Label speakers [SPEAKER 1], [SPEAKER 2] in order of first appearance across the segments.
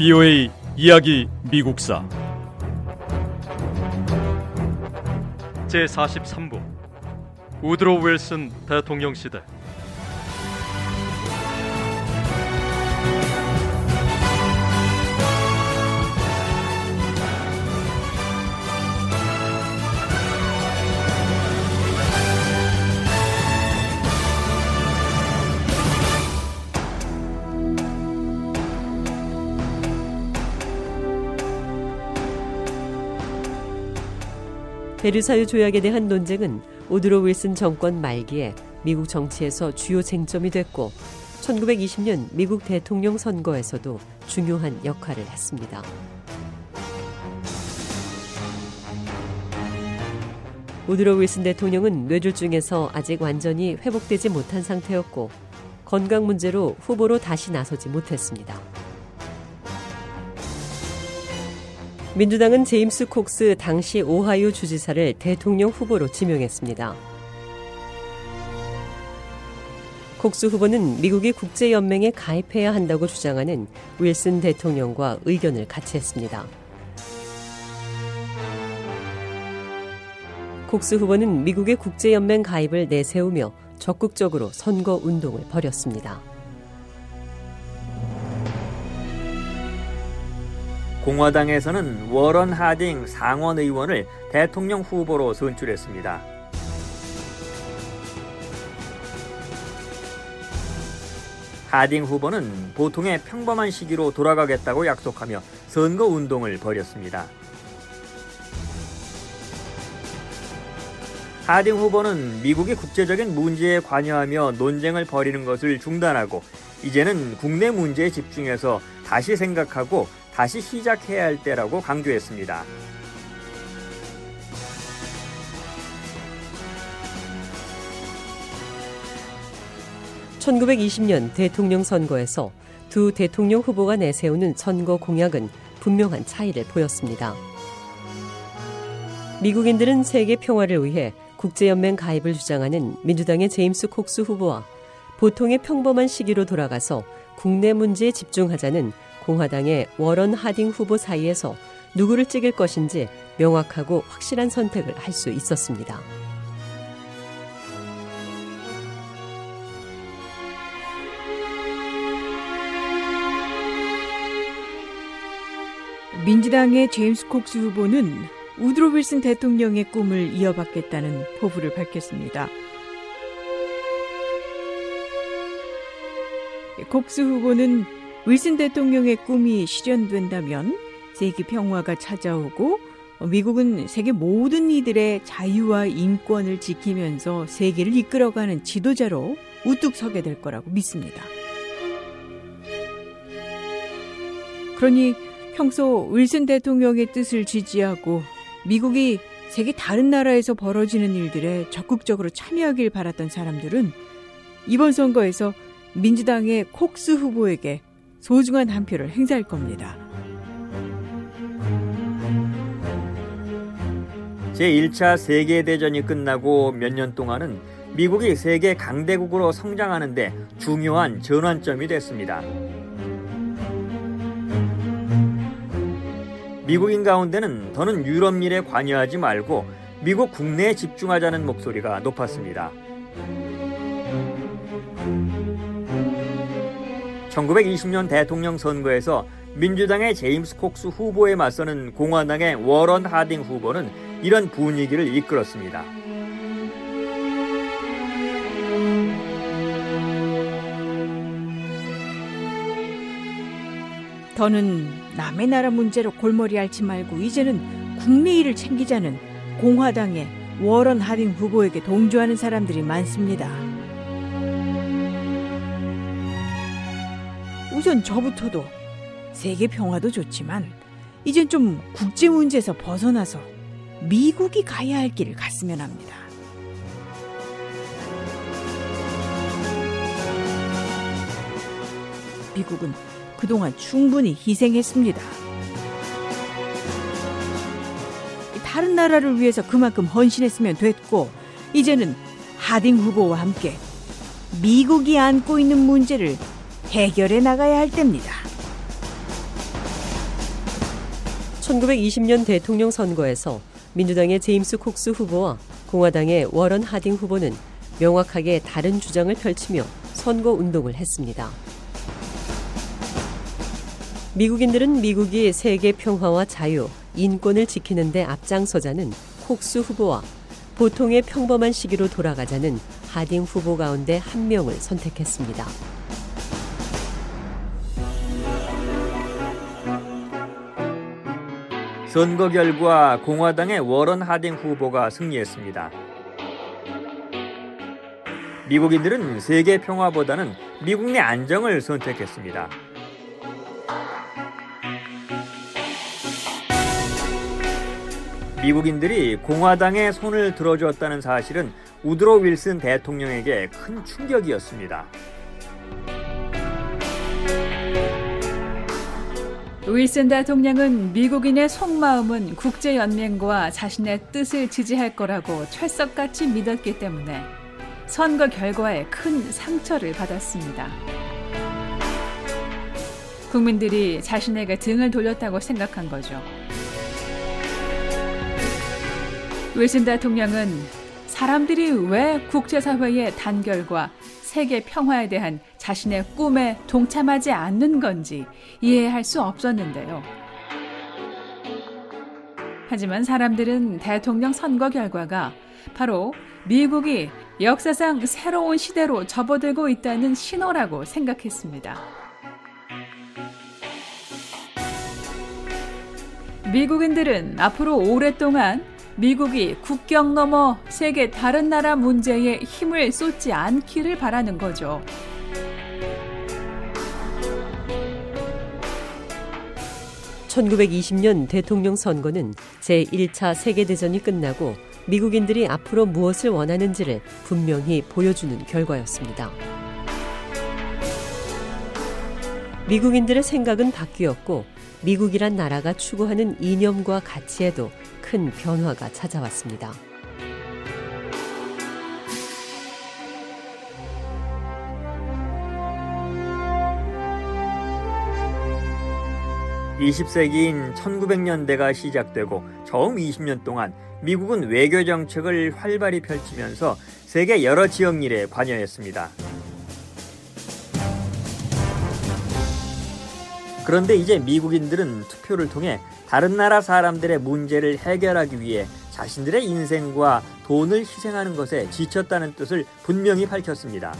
[SPEAKER 1] BOA 이야기 미국사. 제43부. 우드로 윌슨 대통령 시대
[SPEAKER 2] 베르사유 조약에 대한 논쟁은 오드로 윌슨 정권 말기에 미국 정치에서 주요 쟁점이 됐고 1920년 미국 대통령 선거에서도 중요한 역할을 했습니다. 오드로 윌슨 대통령은 뇌졸중에서 아직 완전히 회복되지 못한 상태였고 건강 문제로 후보로 다시 나서지 못했습니다. 민주당은 제임스 콕스 당시 오하이오 주지사를 대통령 후보로 지명했습니다. 콕스 후보는 미국이 국제연맹에 가입해야 한다고 주장하는 윌슨 대통령과 의견을 같이 했습니다. 콕스 후보는 미국의 국제연맹 가입을 내세우며 적극적으로 선거 운동을 벌였습니다.
[SPEAKER 3] 공화당에서는 워런 하딩 상원 의원을 대통령 후보로 선출했습니다. 하딩 후보는 보통의 평범한 시기로 돌아가겠다고 약속하며 선거 운동을 벌였습니다. 하딩 후보는 미국이 국제적인 문제에 관여하며 논쟁을 벌이는 것을 중단하고 이제는 국내 문제에 집중해서 다시 생각하고 다시 시작해야 할 때라고 강조했습니다.
[SPEAKER 2] (1920년) 대통령 선거에서 두 대통령 후보가 내세우는 선거 공약은 분명한 차이를 보였습니다. 미국인들은 세계 평화를 위해 국제연맹 가입을 주장하는 민주당의 제임스 콕스 후보와 보통의 평범한 시기로 돌아가서 국내 문제에 집중하자는 공화당의 워런 하딩 후보 사이에서 누구를 찍을 것인지 명확하고 확실한 선택을 할 수 있었습니다.
[SPEAKER 4] 민주당의 제임스 콕스 후보는 우드로 윌슨 대통령의 꿈을 이어받겠다는 포부를 밝혔습니다. 콕스 후보는 윌슨 대통령의 꿈이 실현된다면 세계 평화가 찾아오고 미국은 세계 모든 이들의 자유와 인권을 지키면서 세계를 이끌어가는 지도자로 우뚝 서게 될 거라고 믿습니다. 그러니 평소 윌슨 대통령의 뜻을 지지하고 미국이 세계 다른 나라에서 벌어지는 일들에 적극적으로 참여하길 바랐던 사람들은 이번 선거에서 민주당의 콕스 후보에게 소중한 한 표를 행사할 겁니다.
[SPEAKER 3] 제1차 세계대전이 끝나고 몇 년 동안은 미국이 세계 강대국으로 성장하는데 중요한 전환점이 됐습니다. 미국인 가운데는 더는 유럽 일에 관여하지 말고 미국 국내에 집중하자는 목소리가 높았습니다. 1920년 대통령 선거에서 민주당의 제임스 콕스 후보에 맞서는 공화당의 워런 하딩 후보는 이런 분위기를 이끌었습니다.
[SPEAKER 4] 더는 남의 나라 문제로 골머리 앓지 말고 이제는 국내 일을 챙기자는 공화당의 워런 하딩 후보에게 동조하는 사람들이 많습니다. 우선 저부터도 세계 평화도 좋지만 이젠 좀 국제 문제에서 벗어나서 미국이 가야 할 길을 갔으면 합니다. 미국은 그동안 충분히 희생했습니다. 다른 나라를 위해서 그만큼 헌신했으면 됐고 이제는 하딩 후보와 함께 미국이 안고 있는 문제를 해결해 나가야 할 때입니다.
[SPEAKER 2] 1920년 대통령 선거에서 민주당의 제임스 콕스 후보와 공화당의 워런 하딩 후보는 명확하게 다른 주장을 펼치며 선거 운동을 했습니다. 미국인들은 미국이 세계 평화와 자유, 인권을 지키는 데 앞장서자는 콕스 후보와 보통의 평범한 시기로 돌아가자는 하딩 후보 가운데 한 명을 선택했습니다.
[SPEAKER 3] 선거 결과 공화당의 워런 하딩 후보가 승리했습니다. 미국인들은 세계 평화보다는 미국 내 안정을 선택했습니다. 미국인들이 공화당에 손을 들어주었다는 사실은 우드로 윌슨 대통령에게 큰 충격이었습니다.
[SPEAKER 5] 윌슨 대통령은 미국인의 속마음은 국제연맹과 자신의 뜻을 지지할 거라고 철석같이 믿었기 때문에 선거 결과에 큰 상처를 받았습니다. 국민들이 자신에게 등을 돌렸다고 생각한 거죠. 윌슨 대통령은 사람들이 왜 국제사회의 단결과 세계 평화에 대한 자신의 꿈에 동참하지 않는 건지 이해할 수 없었는데요. 하지만 사람들은 대통령 선거 결과가 바로 미국이 역사상 새로운 시대로 접어들고 있다는 신호라고 생각했습니다. 미국인들은 앞으로 오랫동안 미국이 국경 넘어 세계 다른 나라 문제에 힘을 쏟지 않기를 바라는 거죠.
[SPEAKER 2] (1920년) 대통령 선거는 제1차 세계대전이 끝나고 미국인들이 앞으로 무엇을 원하는지를 분명히 보여주는 결과였습니다. 미국인들의 생각은 바뀌었고 미국이란 나라가 추구하는 이념과 가치에도 큰 변화가 찾아왔습니다.
[SPEAKER 3] (20세기인) (1900년대가) 시작되고 처음 (20년) 동안 미국은 외교 정책을 활발히 펼치면서 세계 여러 지역 일에 관여했습니다. 그런데 이제 미국인들은 투표를 통해 다른 나라 사람들의 문제를 해결하기 위해 자신들의 인생과 돈을 희생하는 것에 지쳤다는 뜻을 분명히 밝혔습니다.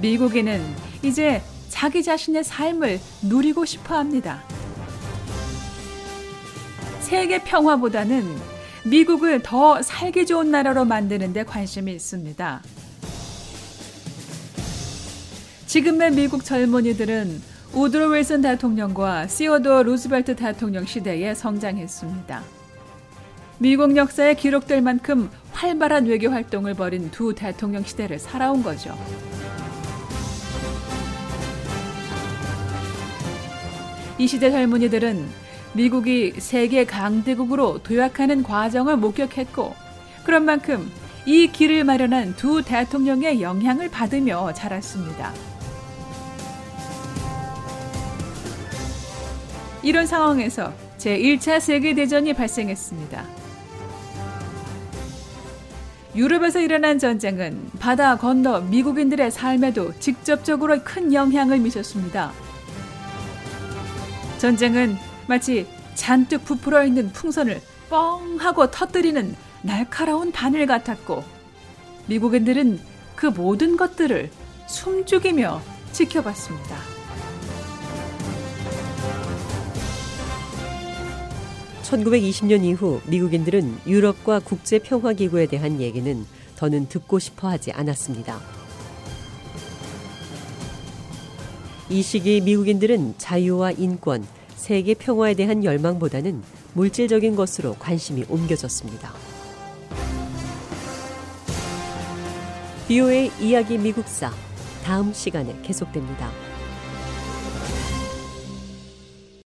[SPEAKER 5] 미국인은 이제 자기 자신의 삶을 누리고 싶어 합니다. 세계 평화보다는 미국을 더 살기 좋은 나라로 만드는 데 관심이 있습니다. 지금의 미국 젊은이들은 우드로 윌슨 대통령과 시어도어 루즈벨트 대통령 시대에 성장했습니다. 미국 역사에 기록될 만큼 활발한 외교 활동을 벌인 두 대통령 시대를 살아온 거죠. 이 시대 젊은이들은 미국이 세계 강대국으로 도약하는 과정을 목격했고 그런 만큼 이 길을 마련한 두 대통령의 영향을 받으며 자랐습니다. 이런 상황에서 제1차 세계대전이 발생했습니다. 유럽에서 일어난 전쟁은 바다 건너 미국인들의 삶에도 직접적으로 큰 영향을 미쳤습니다. 전쟁은 마치 잔뜩 부풀어 있는 풍선을 뻥 하고 터뜨리는 날카로운 바늘 같았고 미국인들은 그 모든 것들을 숨죽이며 지켜봤습니다.
[SPEAKER 2] 1920년 이후 미국인들은 유럽과 국제평화기구에 대한 얘기는 더는 듣고 싶어 하지 않았습니다. 이 시기 미국인들은 자유와 인권, 세계 평화에 대한 열망보다는 물질적인 것으로 관심이 옮겨졌습니다. 비오의 이야기 미국사 다음 시간에 계속됩니다.